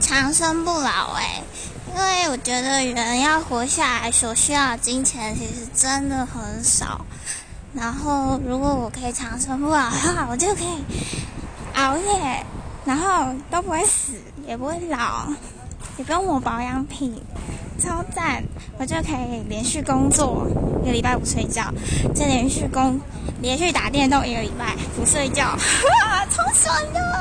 长生不老哎，因为我觉得人要活下来所需要的金钱其实真的很少。然后如果我可以长生不老的话，我就可以熬夜，然后都不会死，也不会老，也不用抹保养品，超赞！我就可以连续工作一个礼拜不睡觉，再连续工连续打电动一个礼拜不睡觉，超爽的！